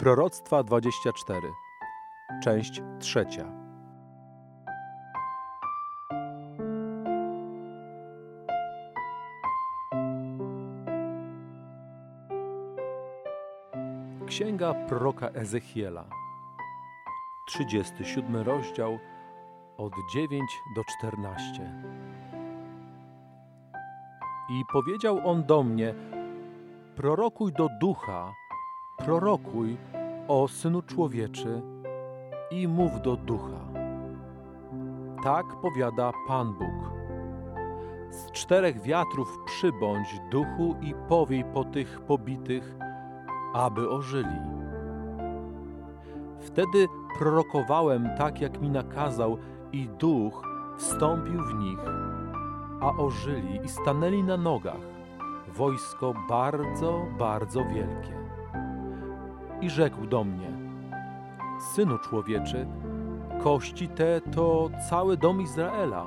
Proroctwa 24, część trzecia. Księga proroka Ezechiela, 37 rozdział, od 9 do 14. I powiedział on do mnie: Prorokuj do ducha, prorokuj o synu człowieczy i mów do ducha. Tak powiada Pan Bóg. Z czterech wiatrów przybądź duchu i powiej po tych pobitych, aby ożyli. Wtedy prorokowałem tak, jak mi nakazał, i duch wstąpił w nich, a ożyli i stanęli na nogach, wojsko bardzo, bardzo wielkie. I rzekł do mnie: Synu człowieczy, kości te to cały dom Izraela.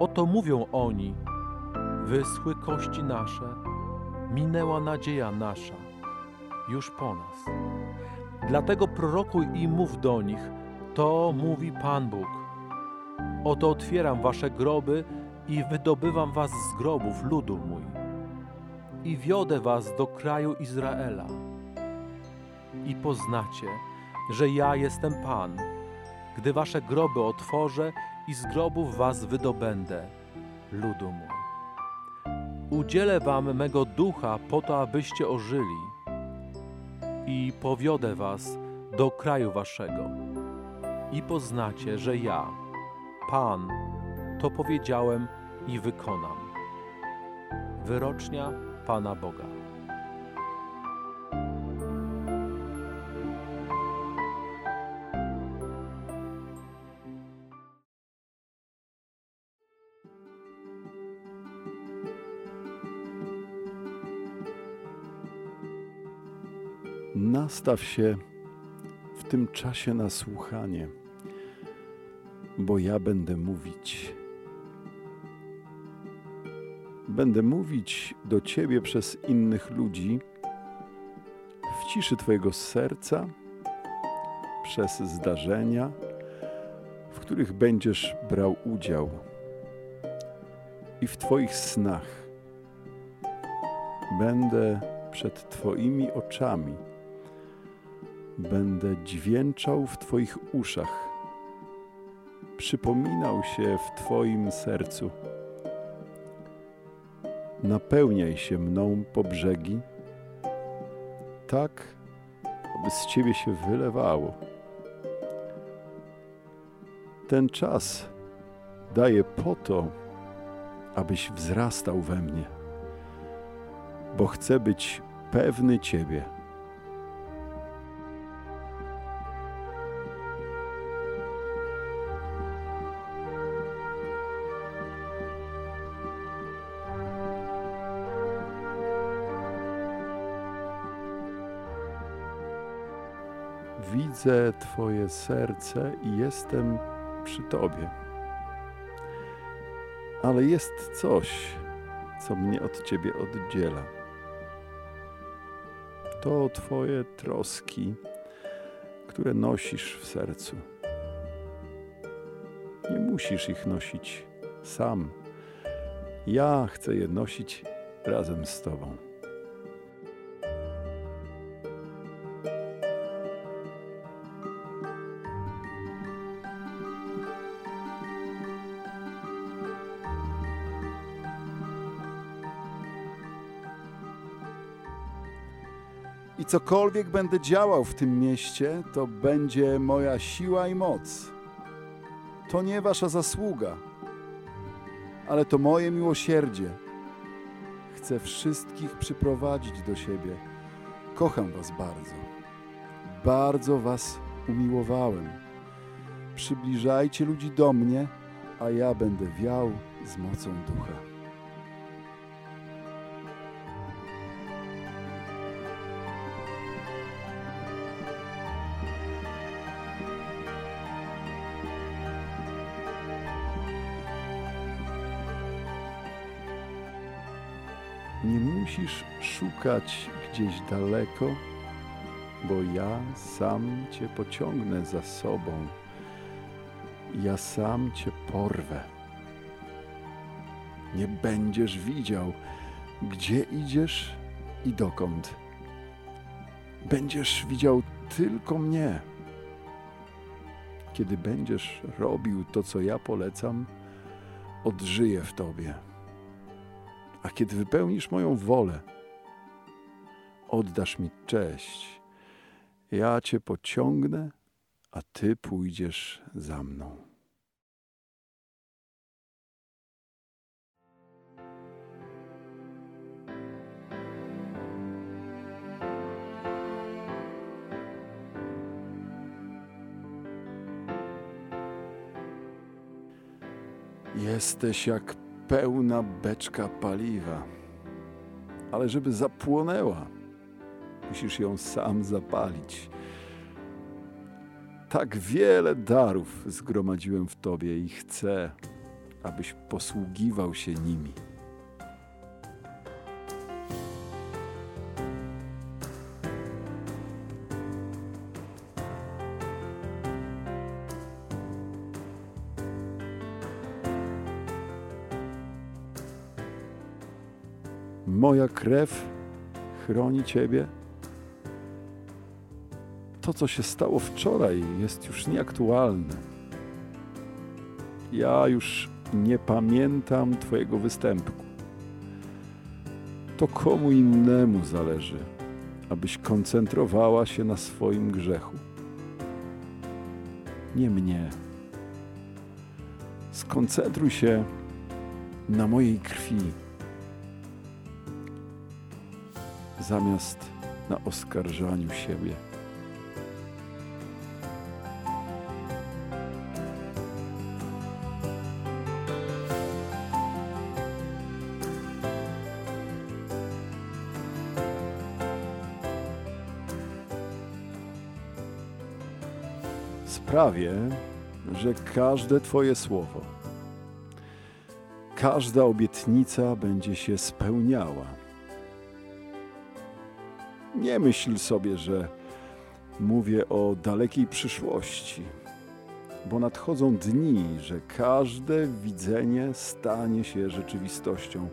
Oto mówią oni: Wyschły kości nasze, minęła nadzieja nasza, już po nas. Dlatego prorokuj i mów do nich, to mówi Pan Bóg. Oto otwieram wasze groby i wydobywam was z grobów, ludu mój, i wiodę was do kraju Izraela. I poznacie, że ja jestem Pan, gdy wasze groby otworzę i z grobów was wydobędę, ludu mój. Udzielę wam mego ducha po to, abyście ożyli i powiodę was do kraju waszego. I poznacie, że ja, Pan, to powiedziałem i wykonam. Wyrocznia Pana Boga. Nastaw się w tym czasie na słuchanie, bo ja będę mówić. Będę mówić do Ciebie przez innych ludzi w ciszy Twojego serca, przez zdarzenia, w których będziesz brał udział i w Twoich snach. Będę przed Twoimi oczami będę dźwięczał w Twoich uszach, przypominał się w Twoim sercu. Napełniaj się mną po brzegi, tak, aby z Ciebie się wylewało. Ten czas daję po to, abyś wzrastał we mnie, bo chcę być pewny Ciebie. Widzę Twoje serce i jestem przy Tobie. Ale jest coś, co mnie od Ciebie oddziela. To Twoje troski, które nosisz w sercu. Nie musisz ich nosić sam. Ja chcę je nosić razem z Tobą. I cokolwiek będę działał w tym mieście, to będzie moja siła i moc. To nie wasza zasługa, ale to moje miłosierdzie. Chcę wszystkich przyprowadzić do siebie. Kocham was bardzo. Bardzo was umiłowałem. Przybliżajcie ludzi do mnie, a ja będę wiał z mocą ducha. Nie musisz szukać gdzieś daleko, bo ja sam Cię pociągnę za sobą. Ja sam Cię porwę. Nie będziesz widział, gdzie idziesz i dokąd. Będziesz widział tylko mnie. Kiedy będziesz robił to, co ja polecam, odżyję w Tobie. A kiedy wypełnisz moją wolę, oddasz mi cześć. Ja Cię pociągnę, a Ty pójdziesz za mną. Jesteś jak pełna beczka paliwa, ale żeby zapłonęła, musisz ją sam zapalić. Tak wiele darów zgromadziłem w Tobie i chcę, abyś posługiwał się nimi. Moja krew chroni Ciebie. To, co się stało wczoraj, jest już nieaktualne. Ja już nie pamiętam Twojego występku. To komu innemu zależy, abyś koncentrowała się na swoim grzechu. Nie mnie. Skoncentruj się na mojej krwi zamiast na oskarżaniu siebie. Sprawię, że każde Twoje słowo, każda obietnica będzie się spełniała. Nie myśl sobie, że mówię o dalekiej przyszłości, bo nadchodzą dni, że każde widzenie stanie się rzeczywistością.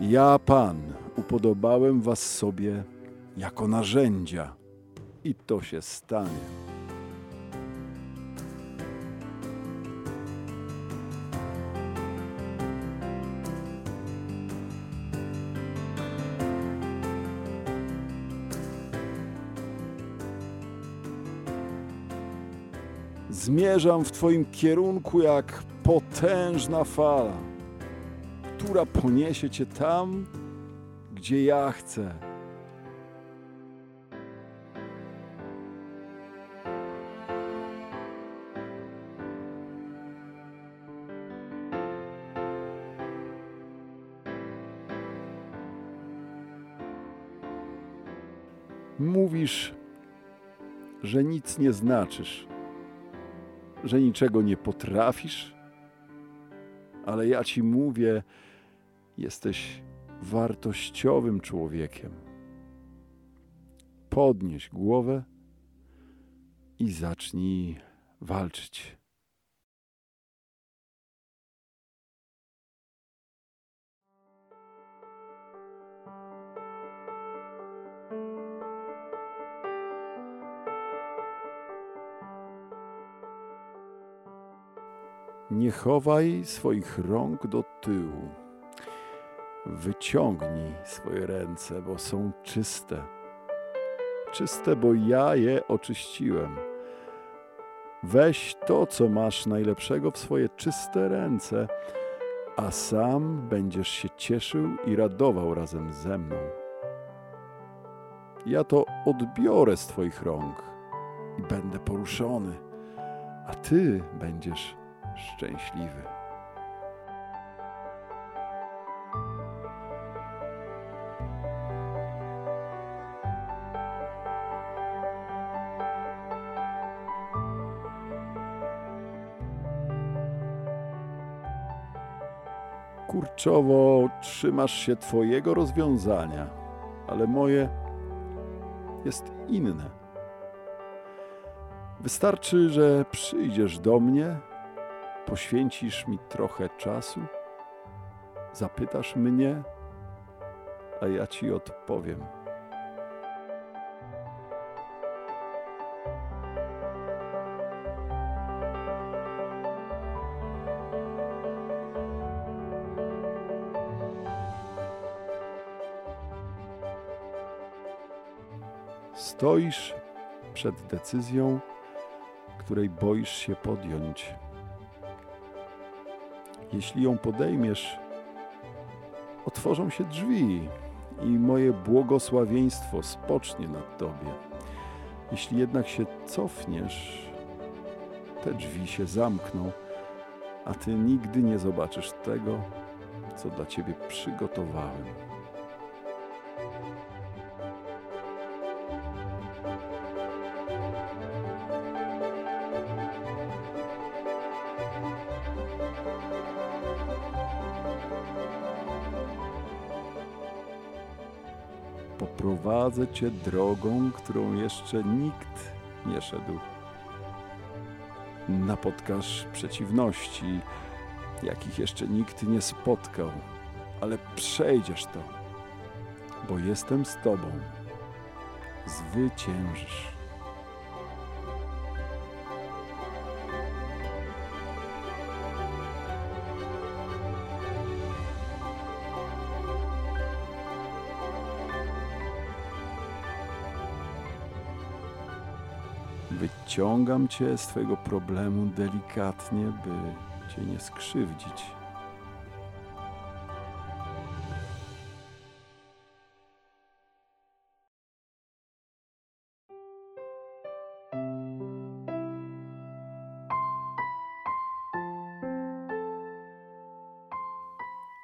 Ja, Pan, upodobałem Was sobie jako narzędzia i to się stanie. Zmierzam w Twoim kierunku jak potężna fala, która poniesie Cię tam, gdzie ja chcę. Mówisz, że nic nie znaczysz że niczego nie potrafisz, ale ja ci mówię, jesteś wartościowym człowiekiem. Podnieś głowę i zacznij walczyć. Nie chowaj swoich rąk do tyłu. Wyciągnij swoje ręce, bo są czyste. Czyste, bo ja je oczyściłem. Weź to, co masz najlepszego w swoje czyste ręce, a sam będziesz się cieszył i radował razem ze mną. Ja to odbiorę z Twoich rąk i będę poruszony, a Ty będziesz szczęśliwy. Kurczowo trzymasz się Twojego rozwiązania, ale moje jest inne. Wystarczy, że przyjdziesz do mnie, poświęcisz mi trochę czasu, zapytasz mnie, a ja ci odpowiem. Stoisz przed decyzją, której boisz się podjąć. Jeśli ją podejmiesz, otworzą się drzwi i moje błogosławieństwo spocznie nad tobie. Jeśli jednak się cofniesz, te drzwi się zamkną, a ty nigdy nie zobaczysz tego, co dla ciebie przygotowałem. Poprowadzę cię drogą, którą jeszcze nikt nie szedł. Napotkasz przeciwności, jakich jeszcze nikt nie spotkał, ale przejdziesz to, bo jestem z tobą. Zwyciężysz. Wyciągam cię z twojego problemu delikatnie, by cię nie skrzywdzić.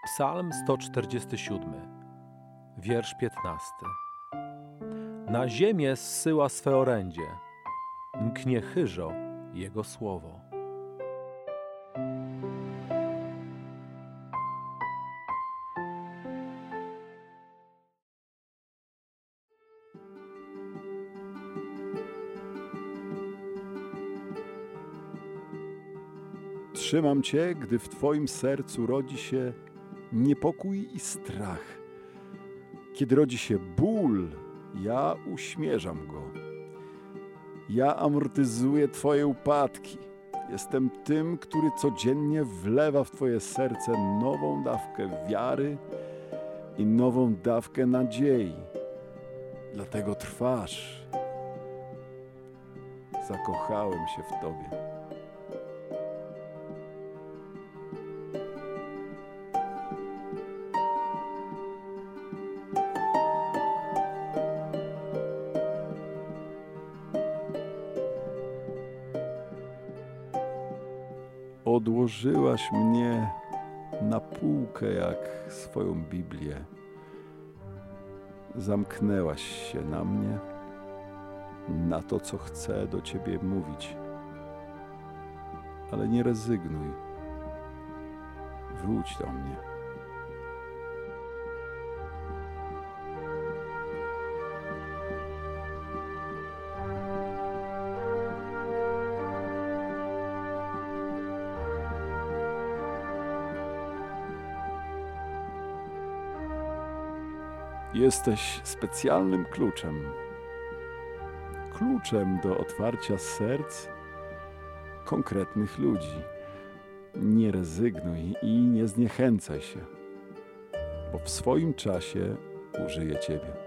Psalm 147, wiersz 15. Na ziemię zsyła swe orędzie, mknie chyżo Jego słowo. Trzymam cię, gdy w twoim sercu rodzi się niepokój i strach. Kiedy rodzi się ból, ja uśmierzam go. Ja amortyzuję Twoje upadki. Jestem tym, który codziennie wlewa w Twoje serce nową dawkę wiary i nową dawkę nadziei. Dlatego trwasz. Zakochałem się w Tobie. Odłożyłaś mnie na półkę jak swoją Biblię. Zamknęłaś się na mnie, na to, co chcę do Ciebie mówić. Ale nie rezygnuj. Wróć do mnie. Jesteś specjalnym kluczem. Kluczem do otwarcia serc konkretnych ludzi. Nie rezygnuj i nie zniechęcaj się, bo w swoim czasie użyję Ciebie.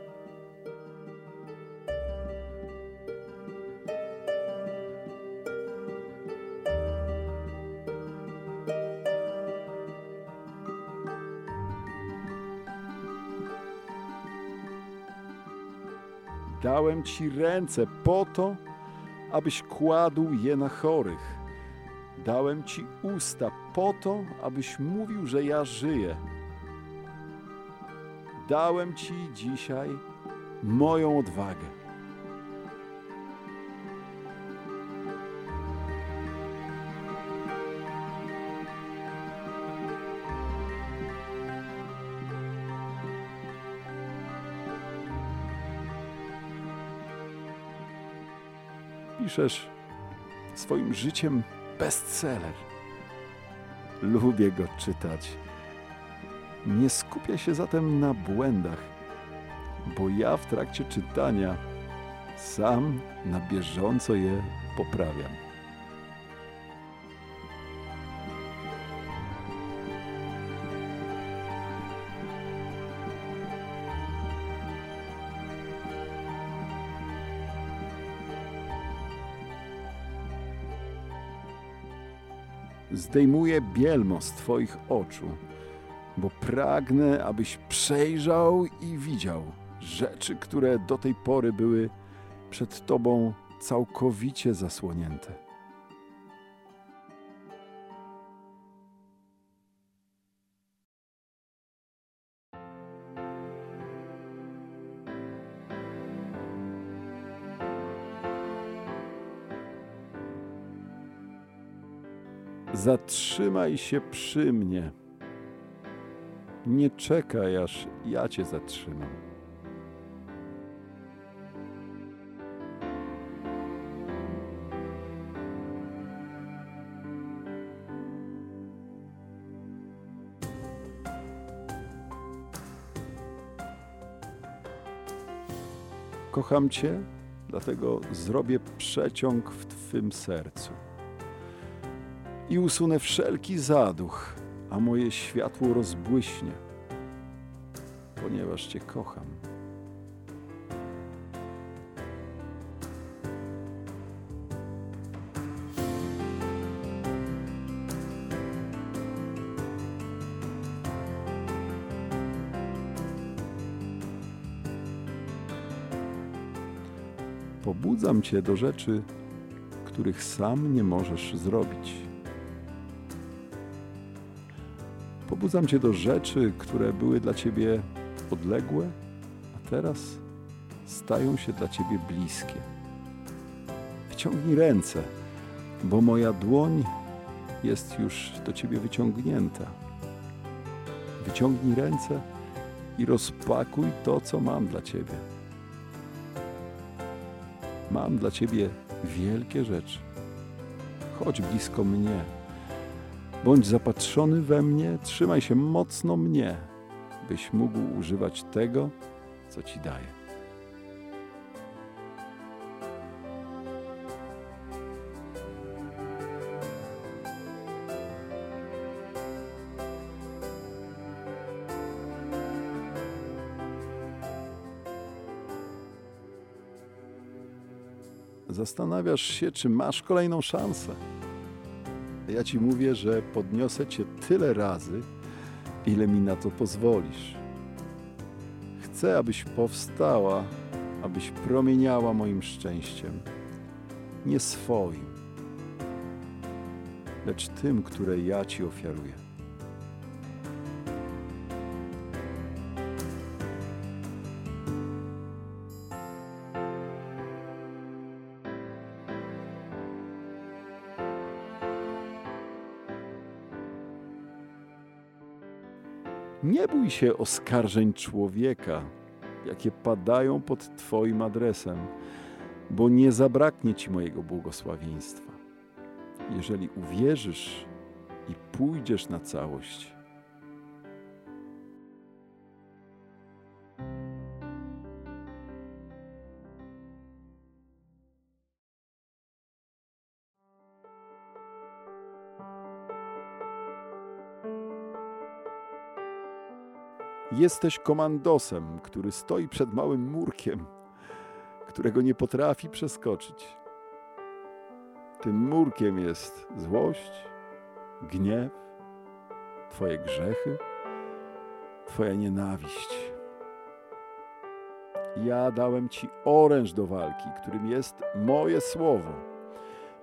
Ci ręce po to, abyś kładł je na chorych. Dałem Ci usta po to, abyś mówił, że ja żyję. Dałem Ci dzisiaj moją odwagę. Piszesz swoim życiem bestseller. Lubię go czytać. Nie skupię się zatem na błędach, bo ja w trakcie czytania sam na bieżąco je poprawiam. Zdejmuję bielmo z Twoich oczu, bo pragnę, abyś przejrzał i widział rzeczy, które do tej pory były przed Tobą całkowicie zasłonięte. Zatrzymaj się przy mnie. Nie czekaj, aż ja cię zatrzymam. Kocham Cię, dlatego zrobię przeciąg w Twym sercu i usunę wszelki zaduch, a moje światło rozbłyśnie, ponieważ Cię kocham. Pobudzam Cię do rzeczy, których sam nie możesz zrobić. Pobudzam Cię do rzeczy, które były dla Ciebie odległe, a teraz stają się dla Ciebie bliskie. Wyciągnij ręce, bo moja dłoń jest już do Ciebie wyciągnięta. Wyciągnij ręce i rozpakuj to, co mam dla Ciebie. Mam dla Ciebie wielkie rzeczy. Chodź blisko mnie. Bądź zapatrzony we mnie, trzymaj się mocno mnie, byś mógł używać tego, co Ci daję. Zastanawiasz się, czy masz kolejną szansę. Ja ci mówię, że podniosę cię tyle razy, ile mi na to pozwolisz. Chcę, abyś powstała, abyś promieniała moim szczęściem. Nie swoim, lecz tym, które ja ci ofiaruję. Nie bój się oskarżeń człowieka, jakie padają pod Twoim adresem, bo nie zabraknie Ci mojego błogosławieństwa. Jeżeli uwierzysz i pójdziesz na całość, Jesteś komandosem, który stoi przed małym murkiem, którego nie potrafi przeskoczyć. Tym murkiem jest złość, gniew, Twoje grzechy, Twoja nienawiść. Ja dałem Ci oręż do walki, którym jest moje słowo,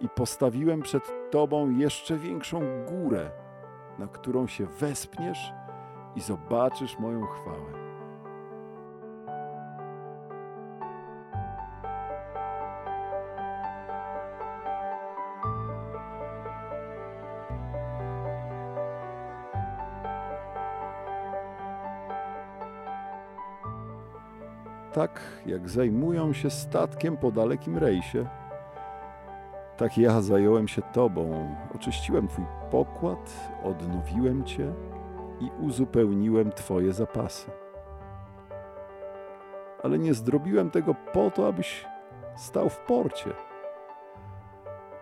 i postawiłem przed Tobą jeszcze większą górę, na którą się wespniesz i zobaczysz moją chwałę. Tak jak zajmują się statkiem po dalekim rejsie, Tak ja zająłem się Tobą, oczyściłem Twój pokład, odnowiłem Cię i uzupełniłem Twoje zapasy. Ale nie zrobiłem tego po to, abyś stał w porcie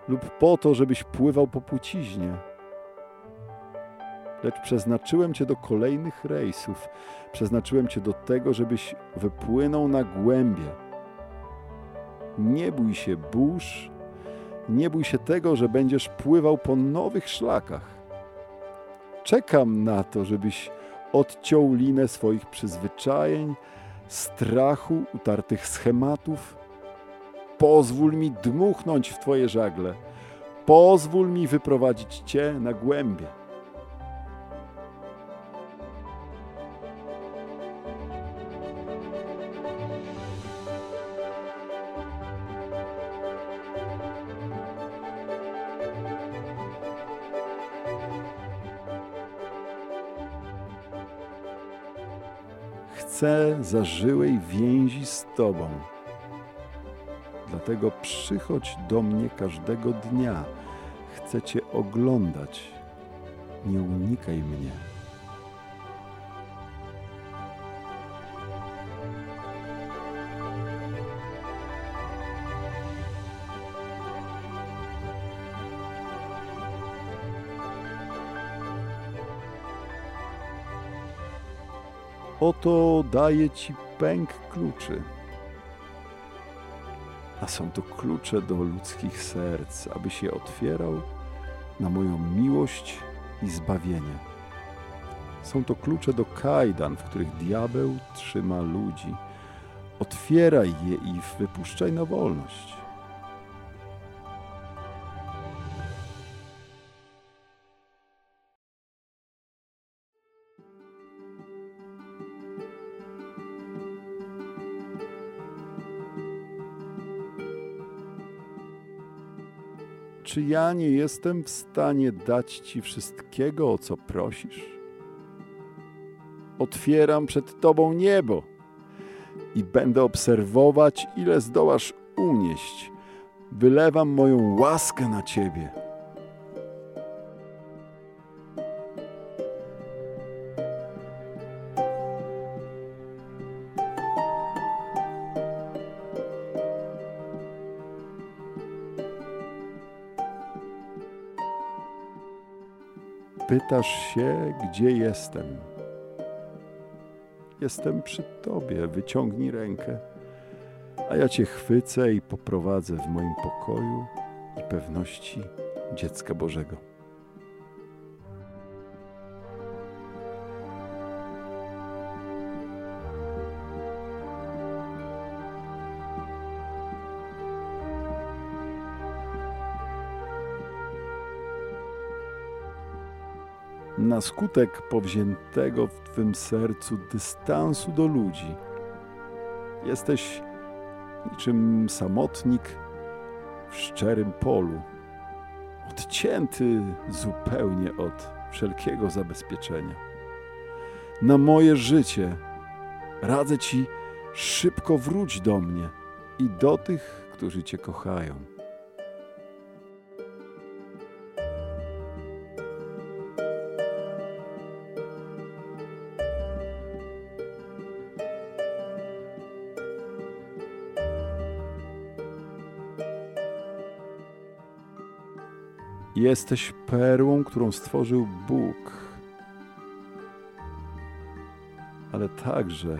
lub po to, żebyś pływał po płciźnie. Lecz przeznaczyłem Cię do kolejnych rejsów. Przeznaczyłem Cię do tego, żebyś wypłynął na głębie. Nie bój się burz, nie bój się tego, że będziesz pływał po nowych szlakach. Czekam na to, żebyś odciął linę swoich przyzwyczajeń, strachu, utartych schematów. Pozwól mi dmuchnąć w Twoje żagle. Pozwól mi wyprowadzić Cię na głębie. Chcę zażyłej więzi z Tobą. Dlatego przychodź do mnie każdego dnia. Chcę Cię oglądać. Nie unikaj mnie. Oto daję Ci pęk kluczy. A są to klucze do ludzkich serc, aby się otwierał na moją miłość i zbawienie. Są to klucze do kajdan, w których diabeł trzyma ludzi. Otwieraj je i wypuszczaj na wolność. Czy ja nie jestem w stanie dać Ci wszystkiego, o co prosisz? Otwieram przed Tobą niebo i będę obserwować, ile zdołasz unieść. Wylewam moją łaskę na Ciebie. Pytasz się, gdzie jestem. Jestem przy Tobie, wyciągnij rękę, a ja Cię chwycę i poprowadzę w moim pokoju i pewności dziecka Bożego. Na skutek powziętego w Twym sercu dystansu do ludzi. Jesteś niczym samotnik w szczerym polu, odcięty zupełnie od wszelkiego zabezpieczenia. Na moje życie radzę Ci szybko wróć do mnie i do tych, którzy Cię kochają. Jesteś perłą, którą stworzył Bóg, ale także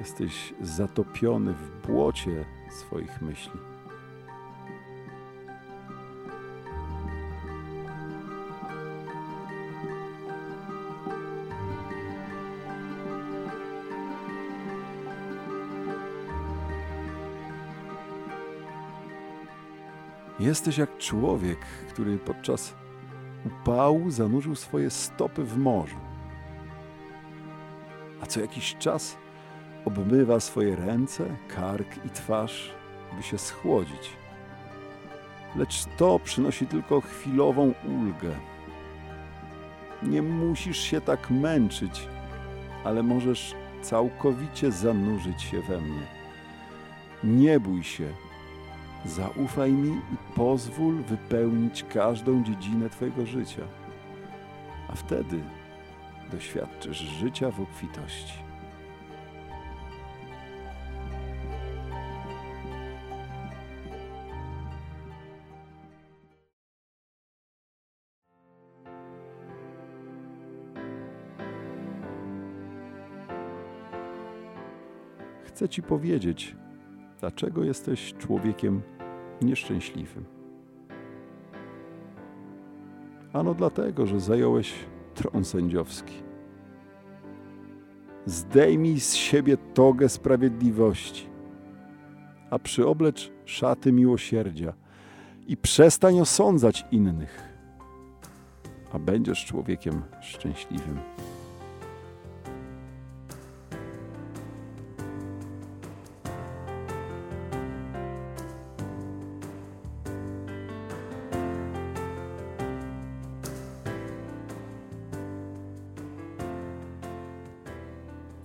jesteś zatopiony w błocie swoich myśli. Jesteś jak człowiek, który podczas upału zanurzył swoje stopy w morzu, a co jakiś czas obmywa swoje ręce, kark i twarz, by się schłodzić. Lecz to przynosi tylko chwilową ulgę. Nie musisz się tak męczyć, ale możesz całkowicie zanurzyć się we mnie. Nie bój się, Zaufaj mi i pozwól wypełnić każdą dziedzinę Twojego życia, a wtedy doświadczysz życia w obfitości. Chcę Ci powiedzieć, dlaczego jesteś człowiekiem nieszczęśliwym. Ano dlatego, że zająłeś tron sędziowski. Zdejmij z siebie togę sprawiedliwości, a przyoblecz szaty miłosierdzia i przestań osądzać innych, a będziesz człowiekiem szczęśliwym.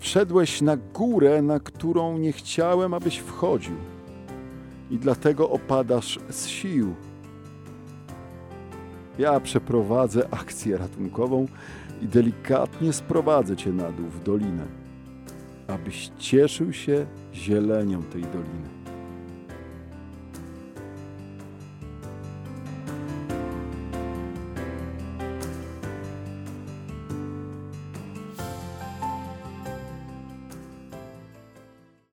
Wszedłeś na górę, na którą nie chciałem, abyś wchodził, i dlatego opadasz z sił. Ja przeprowadzę akcję ratunkową i delikatnie sprowadzę cię na dół w dolinę, abyś cieszył się zielenią tej doliny.